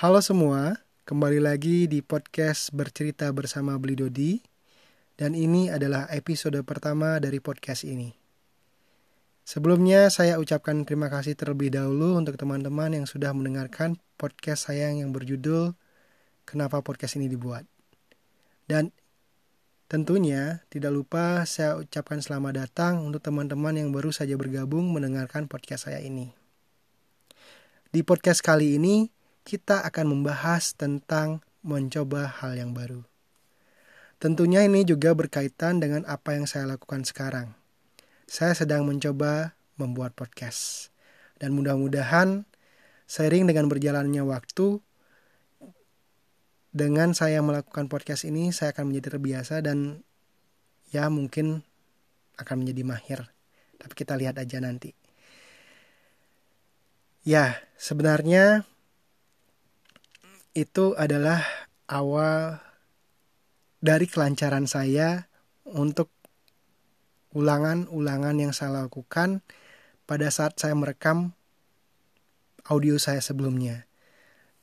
Halo semua, kembali lagi di podcast Bercerita Bersama Beli Dodi. Dan ini adalah episode pertama dari podcast ini. Sebelumnya saya ucapkan terima kasih terlebih dahulu untuk teman-teman yang sudah mendengarkan podcast saya yang berjudul Kenapa Podcast ini dibuat? Dan tentunya tidak lupa saya ucapkan selamat datang untuk teman-teman yang baru saja bergabung mendengarkan podcast saya ini. Di podcast kali ini kita akan membahas tentang mencoba hal yang baru. Tentunya ini juga berkaitan dengan apa yang saya lakukan sekarang. Saya sedang mencoba membuat podcast. Dan mudah-mudahan sering dengan berjalannya waktu, dengan saya melakukan podcast ini, saya akan menjadi terbiasa dan ya mungkin akan menjadi mahir. Tapi kita lihat aja nanti. Ya, sebenarnya itu adalah awal dari kelancaran saya untuk ulangan-ulangan yang saya lakukan pada saat saya merekam audio saya sebelumnya.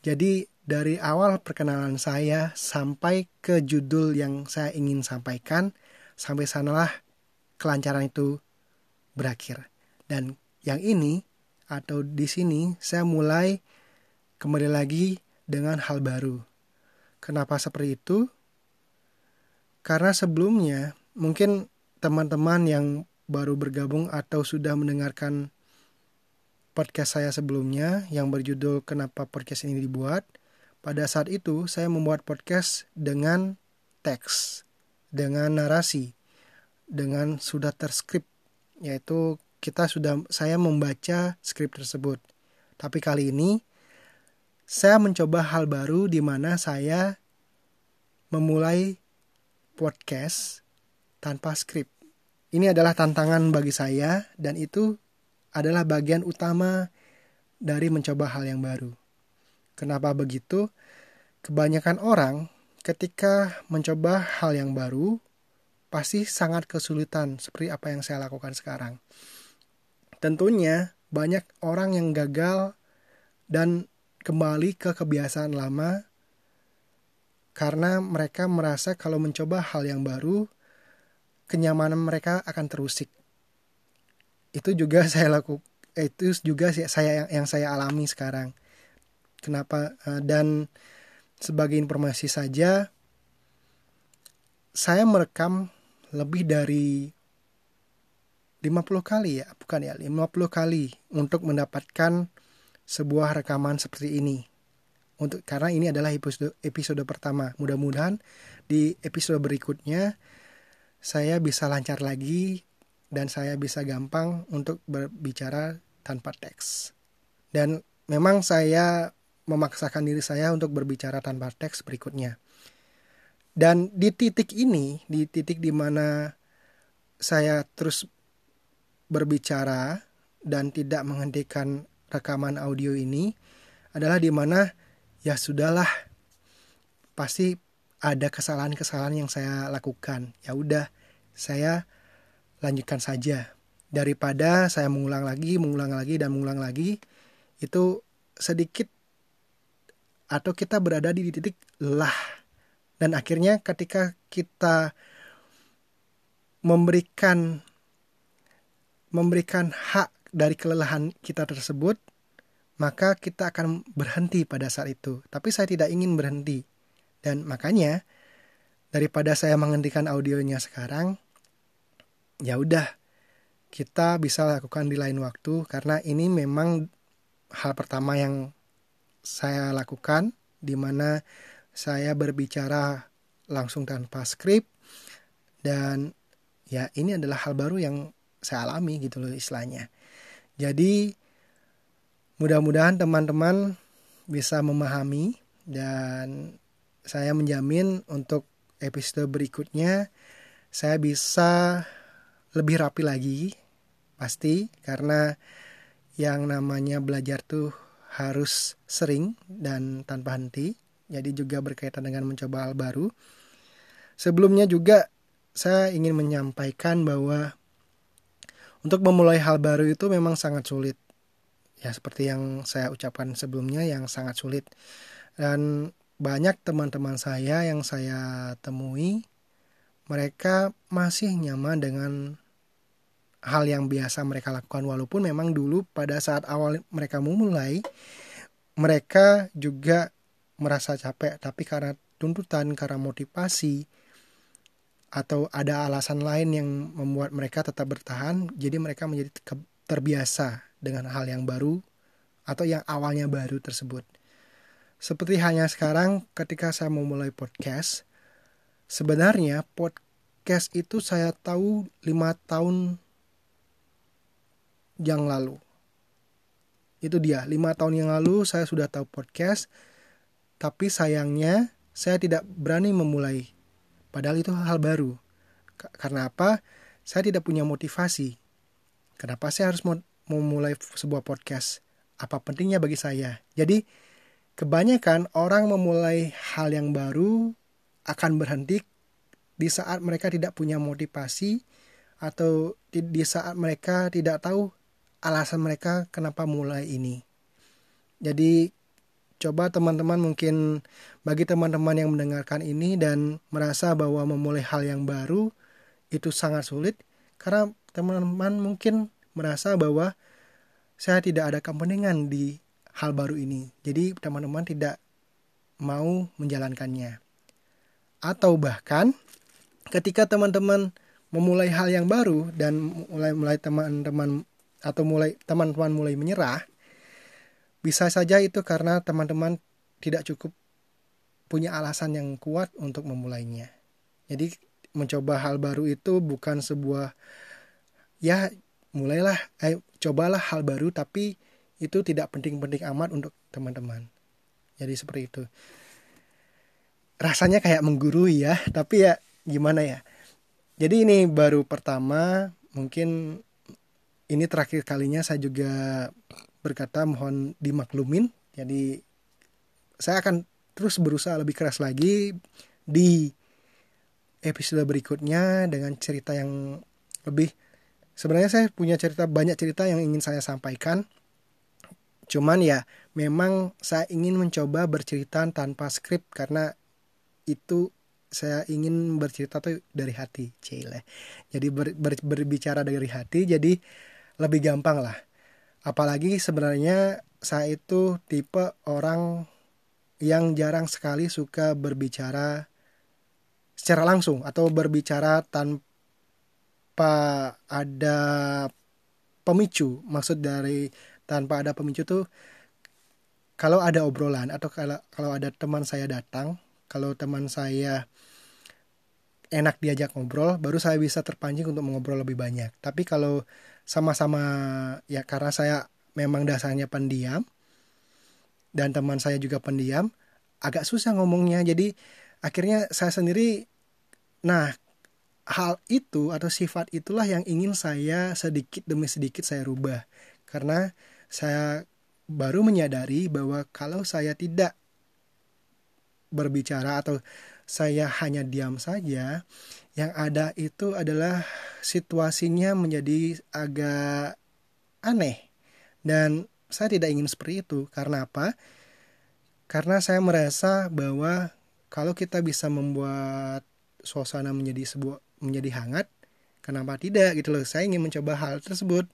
Jadi dari awal perkenalan saya sampai ke judul yang saya ingin sampaikan, sampai sanalah kelancaran itu berakhir. Dan yang ini atau di sini saya mulai kembali lagi dengan hal baru. Kenapa seperti itu? Karena sebelumnya mungkin teman-teman yang baru bergabung atau sudah mendengarkan podcast saya sebelumnya yang berjudul Kenapa Podcast ini dibuat. Pada saat itu saya membuat podcast dengan teks, dengan narasi, dengan sudah terskrip, yaitu kita sudah saya membaca skrip tersebut. Tapi kali ini saya mencoba hal baru di mana saya memulai podcast tanpa skrip. Ini adalah tantangan bagi saya dan itu adalah bagian utama dari mencoba hal yang baru. Kenapa begitu? Kebanyakan orang ketika mencoba hal yang baru pasti sangat kesulitan seperti apa yang saya lakukan sekarang. Tentunya banyak orang yang gagal dan kembali ke kebiasaan lama karena mereka merasa kalau mencoba hal yang baru kenyamanan mereka akan terusik. Itu juga saya lakukan itu juga saya yang saya alami sekarang. Kenapa eh, dan sebagai informasi saja saya merekam lebih dari 50 kali ya, bukan ya, 50 kali untuk mendapatkan sebuah rekaman seperti ini. Untuk karena ini adalah episode episode pertama. Mudah-mudahan di episode berikutnya saya bisa lancar lagi dan saya bisa gampang untuk berbicara tanpa teks. Dan memang saya memaksakan diri saya untuk berbicara tanpa teks berikutnya. Dan di titik ini, di titik di mana saya terus berbicara dan tidak menghentikan rekaman audio ini adalah di mana ya sudahlah pasti ada kesalahan-kesalahan yang saya lakukan. Ya udah, saya lanjutkan saja. Daripada saya mengulang lagi, mengulang lagi dan mengulang lagi, itu sedikit atau kita berada di titik lelah. Dan akhirnya ketika kita memberikan memberikan hak dari kelelahan kita tersebut, maka kita akan berhenti pada saat itu. Tapi saya tidak ingin berhenti. Dan makanya daripada saya menghentikan audionya sekarang, ya udah kita bisa lakukan di lain waktu karena ini memang hal pertama yang saya lakukan di mana saya berbicara langsung tanpa skrip dan ya ini adalah hal baru yang saya alami gitu loh istilahnya. Jadi mudah-mudahan teman-teman bisa memahami dan saya menjamin untuk episode berikutnya saya bisa lebih rapi lagi pasti karena yang namanya belajar tuh harus sering dan tanpa henti. Jadi juga berkaitan dengan mencoba hal baru. Sebelumnya juga saya ingin menyampaikan bahwa untuk memulai hal baru itu memang sangat sulit. Ya seperti yang saya ucapkan sebelumnya yang sangat sulit. dan banyak teman-teman saya yang saya temui mereka masih nyaman dengan hal yang biasa mereka lakukan walaupun memang dulu pada saat awal mereka memulai mereka juga merasa capek tapi karena tuntutan karena motivasi atau ada alasan lain yang membuat mereka tetap bertahan jadi mereka menjadi terbiasa dengan hal yang baru atau yang awalnya baru tersebut seperti hanya sekarang ketika saya memulai podcast sebenarnya podcast itu saya tahu lima tahun yang lalu itu dia, lima tahun yang lalu saya sudah tahu podcast, tapi sayangnya saya tidak berani memulai. Padahal itu hal baru. Karena apa? Saya tidak punya motivasi. Kenapa saya harus memulai sebuah podcast? Apa pentingnya bagi saya? Jadi, kebanyakan orang memulai hal yang baru akan berhenti di saat mereka tidak punya motivasi atau di saat mereka tidak tahu alasan mereka kenapa mulai ini. Jadi coba teman-teman mungkin bagi teman-teman yang mendengarkan ini dan merasa bahwa memulai hal yang baru itu sangat sulit karena teman-teman mungkin merasa bahwa saya tidak ada kepentingan di hal baru ini. Jadi teman-teman tidak mau menjalankannya. Atau bahkan ketika teman-teman memulai hal yang baru dan mulai mulai teman-teman atau mulai teman-teman mulai menyerah, bisa saja itu karena teman-teman tidak cukup punya alasan yang kuat untuk memulainya. Jadi mencoba hal baru itu bukan sebuah ya mulailah eh, cobalah hal baru tapi itu tidak penting-penting amat untuk teman-teman. Jadi seperti itu. Rasanya kayak menggurui ya, tapi ya gimana ya. Jadi ini baru pertama, mungkin ini terakhir kalinya saya juga berkata mohon dimaklumin. Jadi saya akan terus berusaha lebih keras lagi di episode berikutnya dengan cerita yang lebih sebenarnya saya punya cerita banyak cerita yang ingin saya sampaikan. Cuman ya memang saya ingin mencoba bercerita tanpa skrip karena itu saya ingin bercerita tuh dari hati, cile. Jadi ber, ber, berbicara dari hati. Jadi lebih gampang lah. Apalagi sebenarnya saya itu tipe orang yang jarang sekali suka berbicara secara langsung atau berbicara tanpa ada pemicu. Maksud dari tanpa ada pemicu tuh kalau ada obrolan atau kalau kalau ada teman saya datang, kalau teman saya enak diajak ngobrol, baru saya bisa terpancing untuk mengobrol lebih banyak. Tapi kalau sama-sama ya karena saya memang dasarnya pendiam dan teman saya juga pendiam, agak susah ngomongnya. Jadi akhirnya saya sendiri nah hal itu atau sifat itulah yang ingin saya sedikit demi sedikit saya rubah. Karena saya baru menyadari bahwa kalau saya tidak berbicara atau saya hanya diam saja, yang ada itu adalah situasinya menjadi agak aneh. Dan saya tidak ingin seperti itu. Karena apa? Karena saya merasa bahwa kalau kita bisa membuat suasana menjadi sebuah menjadi hangat, kenapa tidak gitu loh. Saya ingin mencoba hal tersebut.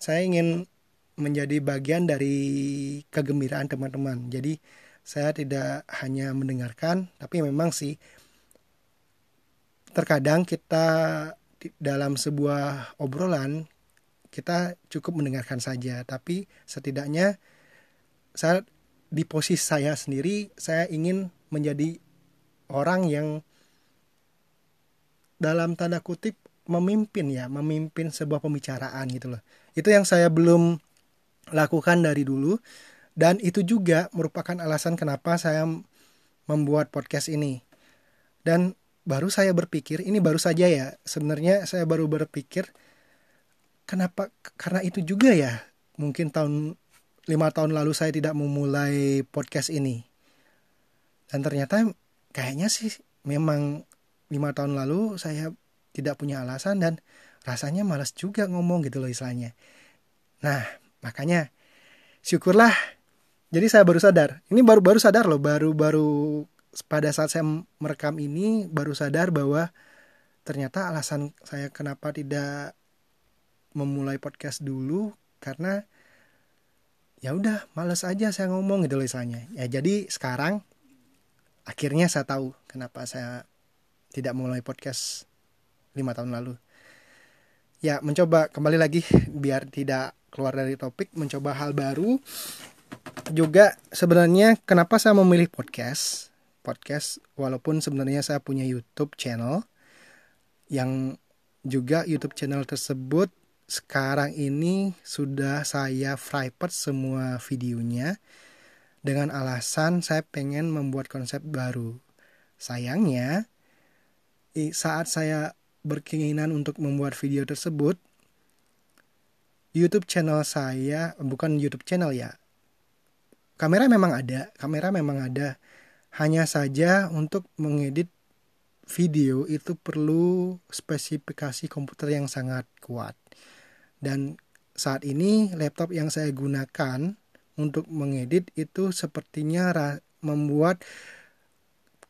Saya ingin menjadi bagian dari kegembiraan teman-teman. Jadi saya tidak hanya mendengarkan tapi memang sih terkadang kita dalam sebuah obrolan kita cukup mendengarkan saja. Tapi setidaknya saya di posisi saya sendiri saya ingin menjadi orang yang dalam tanda kutip memimpin ya memimpin sebuah pembicaraan gitu loh. Itu yang saya belum lakukan dari dulu dan itu juga merupakan alasan kenapa saya membuat podcast ini. Dan baru saya berpikir, ini baru saja ya, sebenarnya saya baru berpikir, kenapa, karena itu juga ya, mungkin tahun, lima tahun lalu saya tidak memulai podcast ini. Dan ternyata kayaknya sih memang lima tahun lalu saya tidak punya alasan dan rasanya malas juga ngomong gitu loh istilahnya. Nah, makanya syukurlah jadi saya baru sadar. Ini baru baru sadar loh baru baru pada saat saya merekam ini baru sadar bahwa ternyata alasan saya kenapa tidak memulai podcast dulu karena ya udah males aja saya ngomong gitu misalnya ya jadi sekarang akhirnya saya tahu kenapa saya tidak memulai podcast lima tahun lalu. Ya mencoba kembali lagi biar tidak keluar dari topik mencoba hal baru juga sebenarnya kenapa saya memilih podcast podcast walaupun sebenarnya saya punya YouTube channel yang juga YouTube channel tersebut sekarang ini sudah saya private semua videonya dengan alasan saya pengen membuat konsep baru. Sayangnya saat saya berkeinginan untuk membuat video tersebut YouTube channel saya bukan YouTube channel ya kamera memang ada kamera memang ada. Hanya saja untuk mengedit video itu perlu spesifikasi komputer yang sangat kuat. Dan saat ini laptop yang saya gunakan untuk mengedit itu sepertinya membuat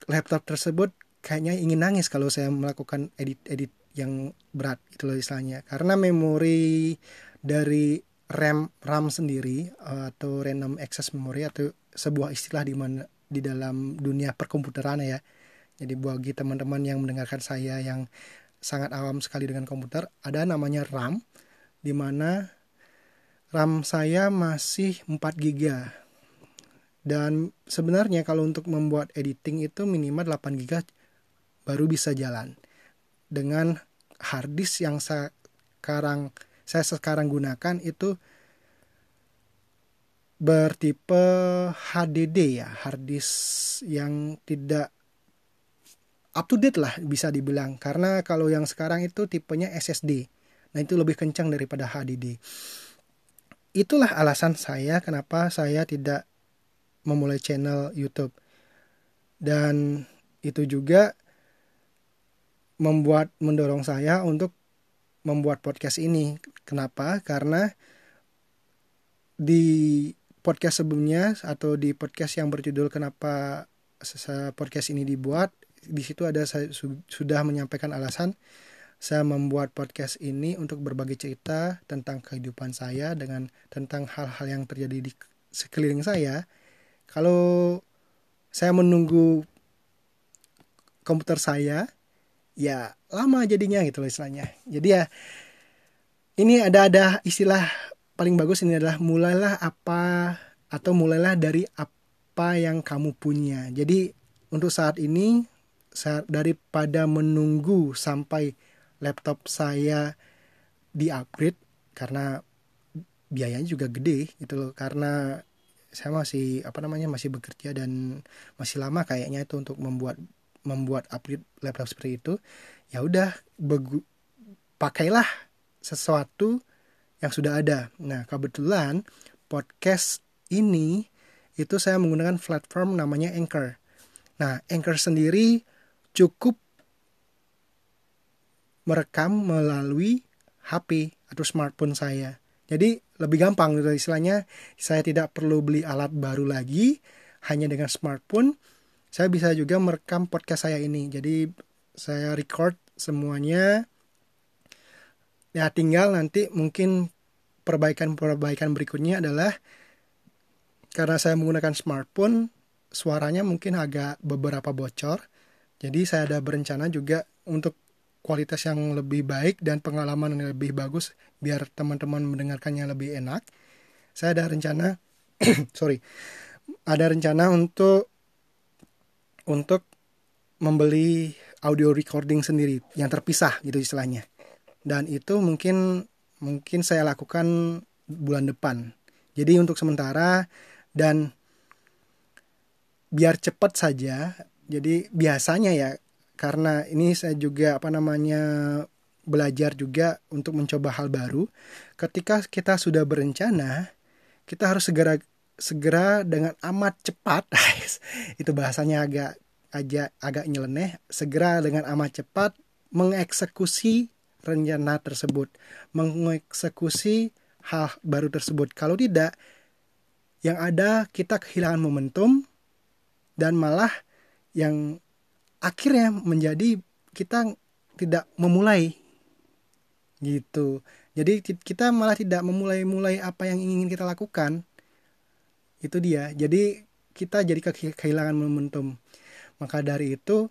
laptop tersebut kayaknya ingin nangis kalau saya melakukan edit-edit yang berat itu loh istilahnya. Karena memori dari RAM RAM sendiri eh, atau random access memory atau sebuah istilah di mana di dalam dunia perkomputeran ya. Jadi bagi teman-teman yang mendengarkan saya yang sangat awam sekali dengan komputer, ada namanya RAM di mana RAM saya masih 4 GB. Dan sebenarnya kalau untuk membuat editing itu minimal 8 GB baru bisa jalan. Dengan hard disk yang sekarang saya sekarang gunakan itu bertipe HDD ya, hard disk yang tidak up to date lah bisa dibilang karena kalau yang sekarang itu tipenya SSD. Nah, itu lebih kencang daripada HDD. Itulah alasan saya kenapa saya tidak memulai channel YouTube. Dan itu juga membuat mendorong saya untuk membuat podcast ini Kenapa? Karena di podcast sebelumnya atau di podcast yang berjudul kenapa podcast ini dibuat, di situ ada saya sudah menyampaikan alasan saya membuat podcast ini untuk berbagi cerita tentang kehidupan saya dengan tentang hal-hal yang terjadi di sekeliling saya. Kalau saya menunggu komputer saya, ya lama jadinya gitu loh istilahnya. Jadi ya ini ada ada istilah paling bagus ini adalah mulailah apa atau mulailah dari apa yang kamu punya. Jadi untuk saat ini daripada menunggu sampai laptop saya di upgrade karena biayanya juga gede gitu loh karena saya masih apa namanya masih bekerja dan masih lama kayaknya itu untuk membuat membuat upgrade laptop seperti itu ya udah pakailah sesuatu yang sudah ada. Nah, kebetulan podcast ini itu saya menggunakan platform namanya Anchor. Nah, Anchor sendiri cukup merekam melalui HP atau smartphone saya. Jadi lebih gampang gitu istilahnya. Saya tidak perlu beli alat baru lagi, hanya dengan smartphone saya bisa juga merekam podcast saya ini. Jadi saya record semuanya. Ya tinggal nanti mungkin perbaikan-perbaikan berikutnya adalah karena saya menggunakan smartphone suaranya mungkin agak beberapa bocor. Jadi saya ada berencana juga untuk kualitas yang lebih baik dan pengalaman yang lebih bagus biar teman-teman mendengarkannya lebih enak. Saya ada rencana sorry ada rencana untuk untuk membeli audio recording sendiri yang terpisah gitu istilahnya dan itu mungkin mungkin saya lakukan bulan depan. Jadi untuk sementara dan biar cepat saja. Jadi biasanya ya karena ini saya juga apa namanya belajar juga untuk mencoba hal baru. Ketika kita sudah berencana, kita harus segera segera dengan amat cepat. itu bahasanya agak agak agak nyeleneh. Segera dengan amat cepat mengeksekusi rencana tersebut, mengeksekusi hal baru tersebut. Kalau tidak, yang ada kita kehilangan momentum dan malah yang akhirnya menjadi kita tidak memulai gitu jadi kita malah tidak memulai-mulai apa yang ingin kita lakukan itu dia jadi kita jadi kehilangan momentum maka dari itu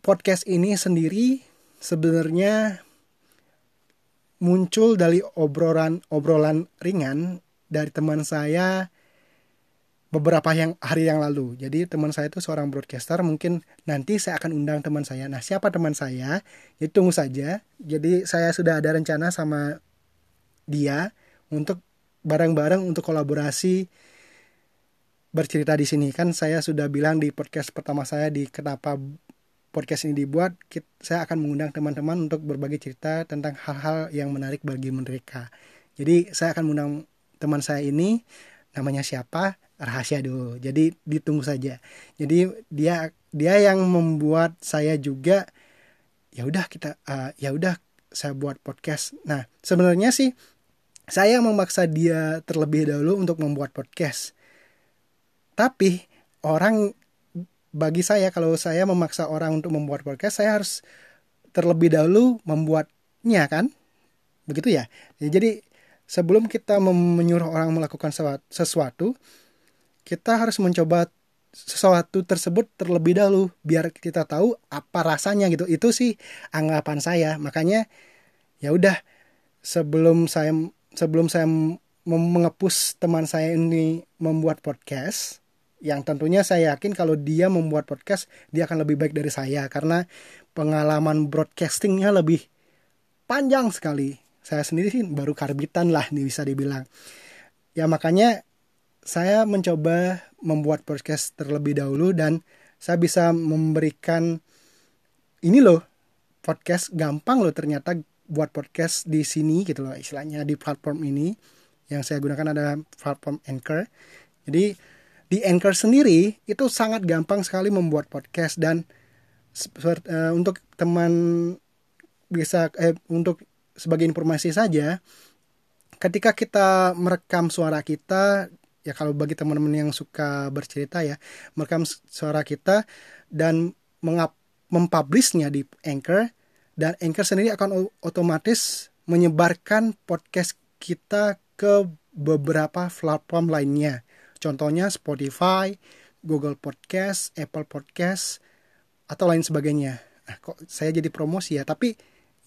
podcast ini sendiri sebenarnya muncul dari obrolan obrolan ringan dari teman saya beberapa yang hari yang lalu. Jadi teman saya itu seorang broadcaster, mungkin nanti saya akan undang teman saya. Nah, siapa teman saya? Jadi tunggu saja. Jadi saya sudah ada rencana sama dia untuk bareng-bareng untuk kolaborasi bercerita di sini. Kan saya sudah bilang di podcast pertama saya di kenapa podcast ini dibuat, saya akan mengundang teman-teman untuk berbagi cerita tentang hal-hal yang menarik bagi mereka. Jadi saya akan mengundang teman saya ini, namanya siapa, rahasia dulu. Jadi ditunggu saja. Jadi dia dia yang membuat saya juga ya udah kita uh, ya udah saya buat podcast. Nah sebenarnya sih saya memaksa dia terlebih dahulu untuk membuat podcast. Tapi orang bagi saya kalau saya memaksa orang untuk membuat podcast saya harus terlebih dahulu membuatnya kan? Begitu ya? Jadi sebelum kita menyuruh orang melakukan sesuatu kita harus mencoba sesuatu tersebut terlebih dahulu biar kita tahu apa rasanya gitu. Itu sih anggapan saya. Makanya ya udah sebelum saya sebelum saya mengepus teman saya ini membuat podcast yang tentunya saya yakin kalau dia membuat podcast dia akan lebih baik dari saya. Karena pengalaman broadcastingnya lebih panjang sekali. Saya sendiri sih baru karbitan lah nih bisa dibilang. Ya makanya saya mencoba membuat podcast terlebih dahulu dan saya bisa memberikan ini loh podcast gampang loh ternyata buat podcast di sini gitu loh istilahnya di platform ini. Yang saya gunakan adalah platform Anchor. Jadi di Anchor sendiri itu sangat gampang sekali membuat podcast dan uh, untuk teman bisa eh, untuk sebagai informasi saja ketika kita merekam suara kita ya kalau bagi teman-teman yang suka bercerita ya merekam suara kita dan mengap mempublishnya di Anchor dan Anchor sendiri akan otomatis menyebarkan podcast kita ke beberapa platform lainnya Contohnya Spotify, Google Podcast, Apple Podcast, atau lain sebagainya. Nah, kok saya jadi promosi ya, tapi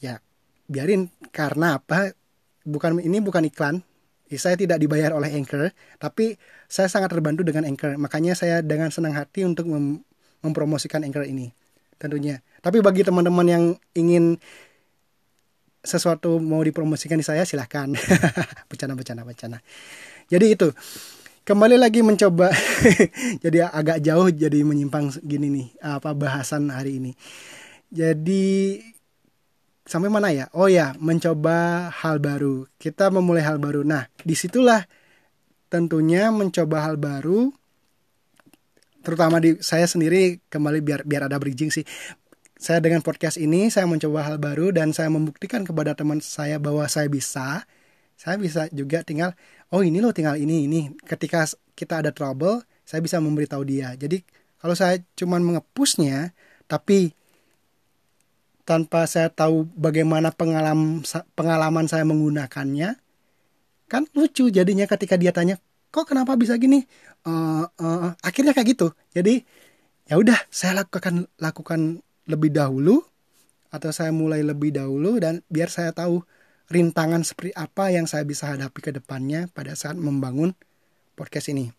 ya biarin karena apa? Bukan ini bukan iklan. Saya tidak dibayar oleh Anchor, tapi saya sangat terbantu dengan Anchor. Makanya saya dengan senang hati untuk mem mempromosikan Anchor ini. Tentunya. Tapi bagi teman-teman yang ingin sesuatu mau dipromosikan di saya silahkan. bercanda, bercanda, bercanda. Jadi itu kembali lagi mencoba jadi agak jauh jadi menyimpang gini nih apa bahasan hari ini jadi sampai mana ya oh ya mencoba hal baru kita memulai hal baru nah di situlah tentunya mencoba hal baru terutama di saya sendiri kembali biar biar ada bridging sih. Saya dengan podcast ini saya mencoba hal baru dan saya membuktikan kepada teman saya bahwa saya bisa. Saya bisa juga tinggal oh ini loh tinggal ini ini. Ketika kita ada trouble saya bisa memberitahu dia. Jadi kalau saya cuman mengepusnya tapi tanpa saya tahu bagaimana pengalaman pengalaman saya menggunakannya kan lucu jadinya ketika dia tanya kok kenapa bisa gini uh, uh, akhirnya kayak gitu jadi ya udah saya lakukan lakukan lebih dahulu atau saya mulai lebih dahulu dan biar saya tahu rintangan seperti apa yang saya bisa hadapi ke depannya pada saat membangun podcast ini.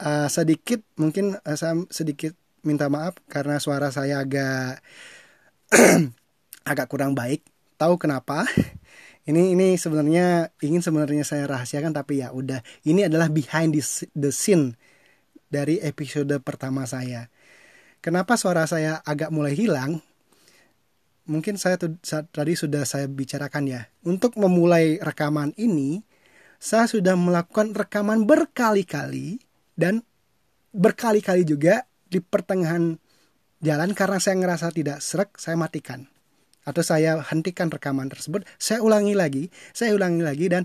uh, sedikit mungkin uh, saya sedikit minta maaf karena suara saya agak agak kurang baik. Tahu kenapa? Ini ini sebenarnya ingin sebenarnya saya rahasiakan tapi ya udah. Ini adalah behind the, scene dari episode pertama saya. Kenapa suara saya agak mulai hilang? mungkin saya tadi sudah saya bicarakan ya. Untuk memulai rekaman ini, saya sudah melakukan rekaman berkali-kali dan berkali-kali juga di pertengahan jalan karena saya ngerasa tidak serak, saya matikan. Atau saya hentikan rekaman tersebut, saya ulangi lagi, saya ulangi lagi dan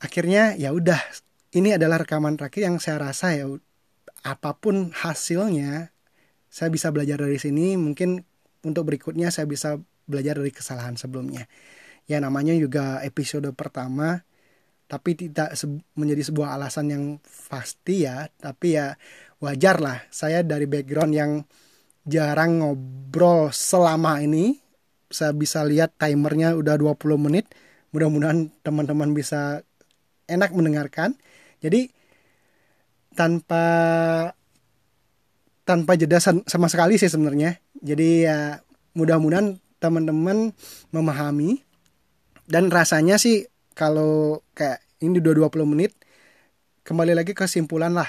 akhirnya ya udah ini adalah rekaman terakhir yang saya rasa ya apa pun hasilnya saya bisa belajar dari sini mungkin untuk berikutnya saya bisa belajar dari kesalahan sebelumnya. Ya namanya juga episode pertama tapi tidak menjadi sebuah alasan yang pasti ya tapi ya wajar lah saya dari background yang jarang ngobrol selama ini. Saya bisa lihat timernya udah 20 menit. Mudah-mudahan teman-teman bisa enak mendengarkan. Jadi tanpa tanpa jeda sama sekali sih sebenarnya. Jadi ya mudah-mudahan teman-teman memahami. Dan rasanya sih kalau kayak ini udah 20 menit kembali lagi kesimpulan lah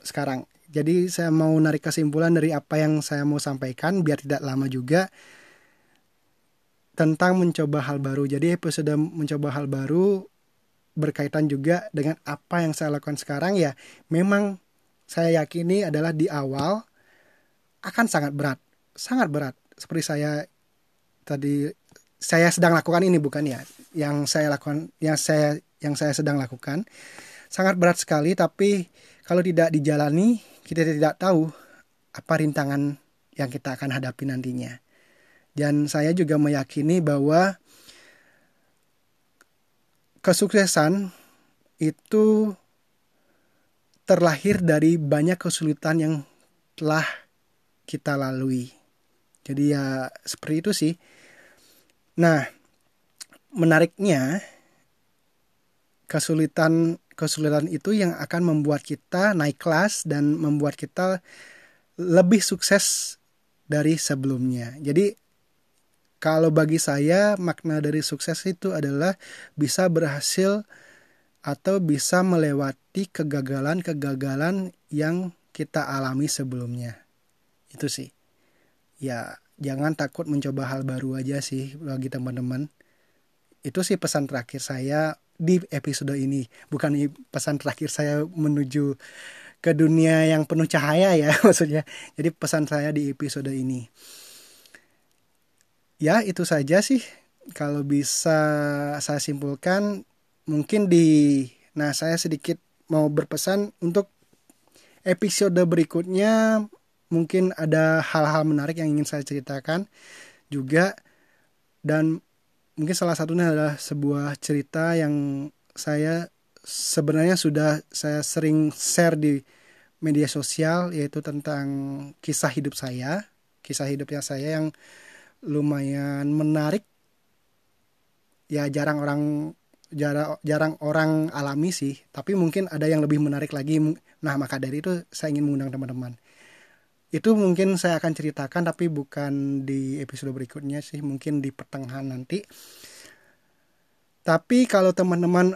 sekarang jadi saya mau narik kesimpulan dari apa yang saya mau sampaikan biar tidak lama juga tentang mencoba hal baru. Jadi episode mencoba hal baru berkaitan juga dengan apa yang saya lakukan sekarang ya memang saya yakini adalah di awal akan sangat berat sangat berat. Seperti saya tadi saya sedang lakukan ini bukan ya? Yang saya lakukan yang saya yang saya sedang lakukan. Sangat berat sekali tapi kalau tidak dijalani kita tidak tahu apa rintangan yang kita akan hadapi nantinya. Dan saya juga meyakini bahwa kesuksesan itu terlahir dari banyak kesulitan yang telah kita lalui. Jadi ya seperti itu sih. Nah, menariknya kesulitan kesulitan itu yang akan membuat kita naik kelas dan membuat kita lebih sukses dari sebelumnya. Jadi kalau bagi saya makna dari sukses itu adalah bisa berhasil atau bisa melewati kegagalan-kegagalan yang kita alami sebelumnya. Itu sih. Ya, jangan takut mencoba hal baru aja sih bagi teman-teman. Itu sih pesan terakhir saya di episode ini. Bukan pesan terakhir saya menuju ke dunia yang penuh cahaya ya maksudnya. Jadi pesan saya di episode ini. Ya, itu saja sih. Kalau bisa saya simpulkan mungkin di nah saya sedikit mau berpesan untuk episode berikutnya mungkin ada hal-hal menarik yang ingin saya ceritakan juga dan mungkin salah satunya adalah sebuah cerita yang saya sebenarnya sudah saya sering share di media sosial yaitu tentang kisah hidup saya kisah hidupnya saya yang lumayan menarik. Ya jarang orang jarang jarang orang alami sih tapi mungkin ada yang lebih menarik lagi. Nah maka dari itu saya ingin mengundang teman-teman itu mungkin saya akan ceritakan tapi bukan di episode berikutnya sih mungkin di pertengahan nanti. Tapi kalau teman-teman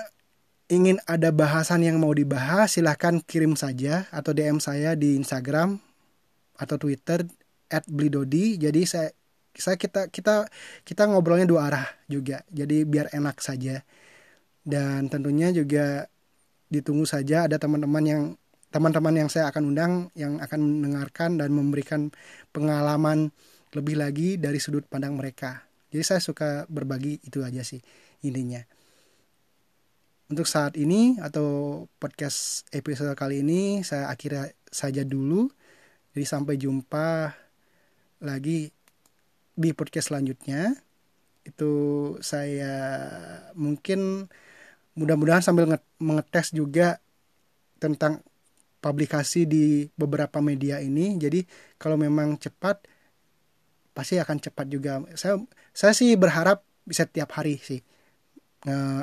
ingin ada bahasan yang mau dibahas silahkan kirim saja atau DM saya di Instagram atau Twitter at blidodi. Jadi saya saya kita kita kita ngobrolnya dua arah juga. Jadi biar enak saja. Dan tentunya juga ditunggu saja ada teman-teman yang teman-teman yang saya akan undang yang akan mendengarkan dan memberikan pengalaman lebih lagi dari sudut pandang mereka. Jadi saya suka berbagi itu aja sih intinya. Untuk saat ini atau podcast episode kali ini saya akhirnya saja dulu. Jadi sampai jumpa lagi di podcast selanjutnya. Itu saya mungkin mudah-mudahan sambil mengetes juga tentang publikasi di beberapa media ini. Jadi kalau memang cepat pasti akan cepat juga. Saya saya sih berharap bisa tiap hari sih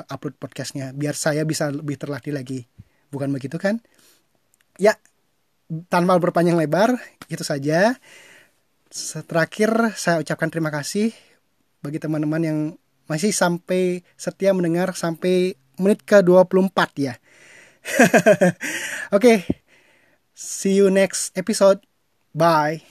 upload podcastnya biar saya bisa lebih terlatih lagi. Bukan begitu kan? Ya, tanpa berpanjang lebar, itu saja. Terakhir saya ucapkan terima kasih bagi teman-teman yang masih sampai setia mendengar sampai menit ke 24 ya. Oke, okay. See you next episode. Bye.